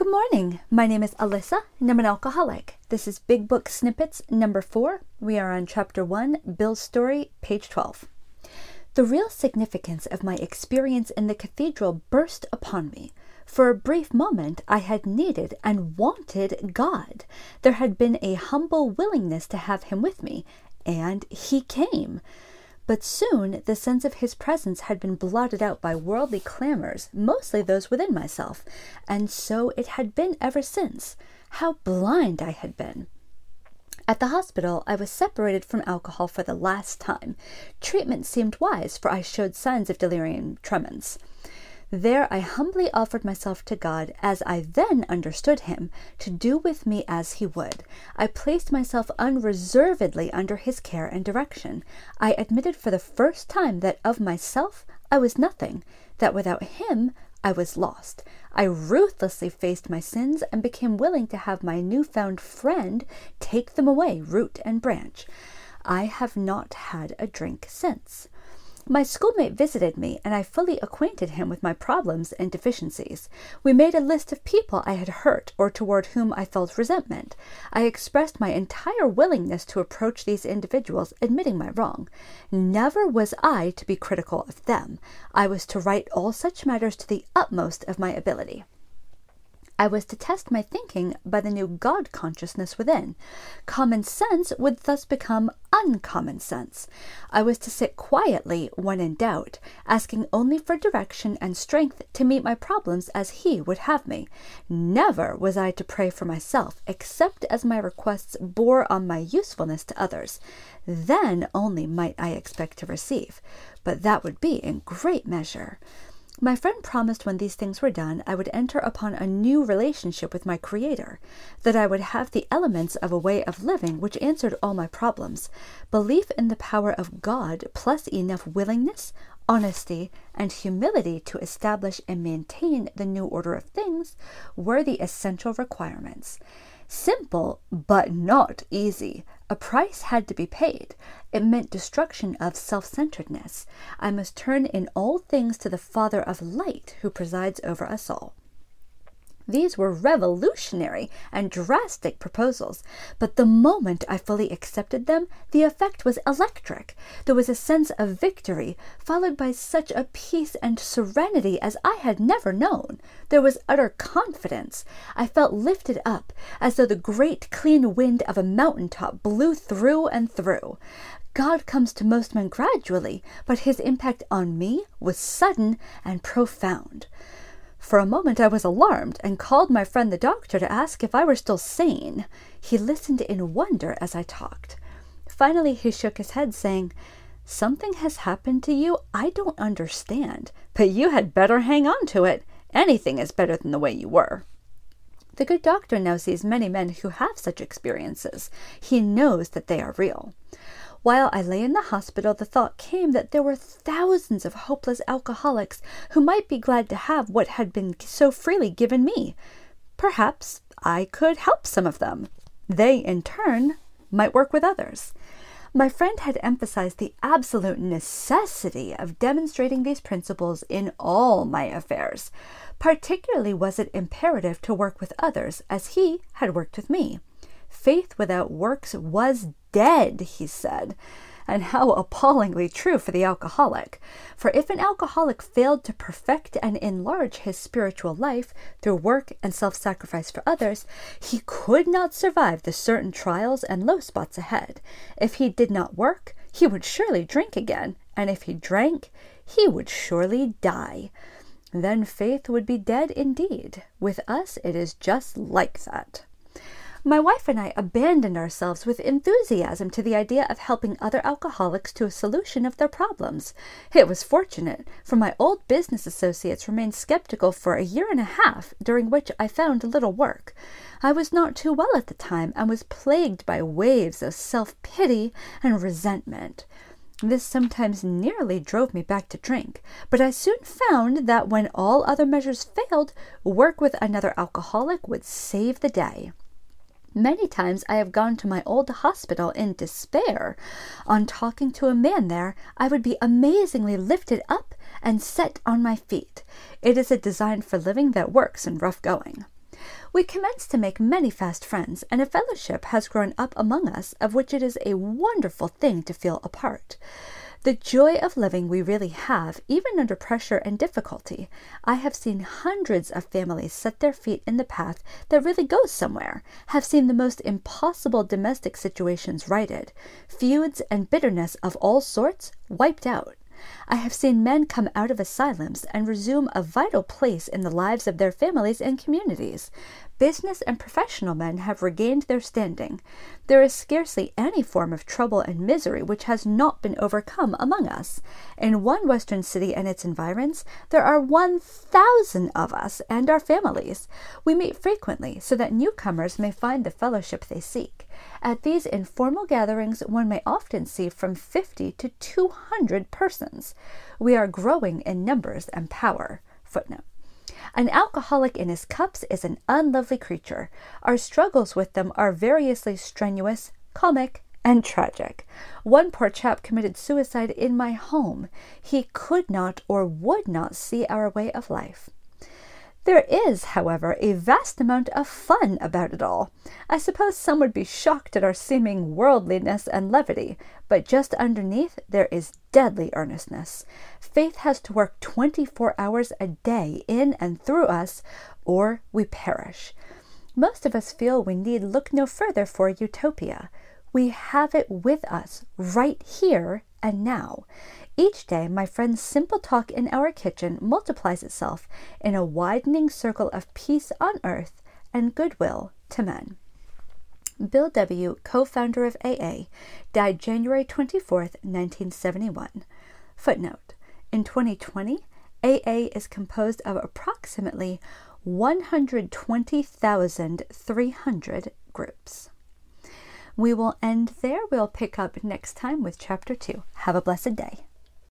Good morning. My name is Alyssa, and I'm an alcoholic. This is Big Book Snippets number four. We are on chapter one, Bill's story, page 12. The real significance of my experience in the cathedral burst upon me. For a brief moment, I had needed and wanted God. There had been a humble willingness to have Him with me, and He came. But soon the sense of his presence had been blotted out by worldly clamors, mostly those within myself, and so it had been ever since. How blind I had been! At the hospital, I was separated from alcohol for the last time. Treatment seemed wise, for I showed signs of delirium tremens. There I humbly offered myself to God, as I then understood Him, to do with me as He would. I placed myself unreservedly under His care and direction. I admitted for the first time that of myself I was nothing, that without Him I was lost. I ruthlessly faced my sins and became willing to have my new-found friend take them away, root and branch. I have not had a drink since. My schoolmate visited me, and I fully acquainted him with my problems and deficiencies. We made a list of people I had hurt or toward whom I felt resentment. I expressed my entire willingness to approach these individuals, admitting my wrong. Never was I to be critical of them. I was to right all such matters to the utmost of my ability. I was to test my thinking by the new God consciousness within. Common sense would thus become uncommon sense. I was to sit quietly when in doubt, asking only for direction and strength to meet my problems as He would have me. Never was I to pray for myself, except as my requests bore on my usefulness to others. Then only might I expect to receive, but that would be in great measure. My friend promised when these things were done, I would enter upon a new relationship with my Creator, that I would have the elements of a way of living which answered all my problems, belief in the power of God, plus enough willingness, honesty, and humility to establish and maintain the new order of things were the essential requirements. Simple, but not easy. A price had to be paid. It meant destruction of self centeredness. I must turn in all things to the Father of light who presides over us all. These were revolutionary and drastic proposals, but the moment I fully accepted them, the effect was electric. There was a sense of victory, followed by such a peace and serenity as I had never known. There was utter confidence. I felt lifted up, as though the great clean wind of a mountain top blew through and through. God comes to most men gradually, but his impact on me was sudden and profound. For a moment I was alarmed and called my friend the doctor to ask if I were still sane. He listened in wonder as I talked. Finally, he shook his head, saying, Something has happened to you I don't understand, but you had better hang on to it. Anything is better than the way you were. The good doctor now sees many men who have such experiences. He knows that they are real. While I lay in the hospital, the thought came that there were thousands of hopeless alcoholics who might be glad to have what had been so freely given me. Perhaps I could help some of them. They, in turn, might work with others. My friend had emphasized the absolute necessity of demonstrating these principles in all my affairs. Particularly was it imperative to work with others as he had worked with me. Faith without works was dead, he said. And how appallingly true for the alcoholic. For if an alcoholic failed to perfect and enlarge his spiritual life through work and self sacrifice for others, he could not survive the certain trials and low spots ahead. If he did not work, he would surely drink again, and if he drank, he would surely die. Then faith would be dead indeed. With us, it is just like that. My wife and I abandoned ourselves with enthusiasm to the idea of helping other alcoholics to a solution of their problems. It was fortunate, for my old business associates remained skeptical for a year and a half, during which I found little work. I was not too well at the time and was plagued by waves of self pity and resentment. This sometimes nearly drove me back to drink, but I soon found that when all other measures failed, work with another alcoholic would save the day. Many times I have gone to my old hospital in despair. On talking to a man there, I would be amazingly lifted up and set on my feet. It is a design for living that works in rough going. We commence to make many fast friends, and a fellowship has grown up among us of which it is a wonderful thing to feel a part. The joy of living we really have, even under pressure and difficulty. I have seen hundreds of families set their feet in the path that really goes somewhere, have seen the most impossible domestic situations righted, feuds and bitterness of all sorts wiped out. I have seen men come out of asylums and resume a vital place in the lives of their families and communities. Business and professional men have regained their standing. There is scarcely any form of trouble and misery which has not been overcome among us. In one Western city and its environs, there are 1,000 of us and our families. We meet frequently so that newcomers may find the fellowship they seek. At these informal gatherings, one may often see from 50 to 200 persons. We are growing in numbers and power. Footnote. An alcoholic in his cups is an unlovely creature. Our struggles with them are variously strenuous, comic, and tragic. One poor chap committed suicide in my home. He could not or would not see our way of life. There is, however, a vast amount of fun about it all. I suppose some would be shocked at our seeming worldliness and levity, but just underneath there is deadly earnestness. Faith has to work 24 hours a day in and through us, or we perish. Most of us feel we need look no further for utopia. We have it with us right here and now. Each day, my friend's simple talk in our kitchen multiplies itself in a widening circle of peace on earth and goodwill to men. Bill W., co founder of AA, died January 24, 1971. Footnote In 2020, AA is composed of approximately 120,300 groups. We will end there. We'll pick up next time with chapter 2. Have a blessed day.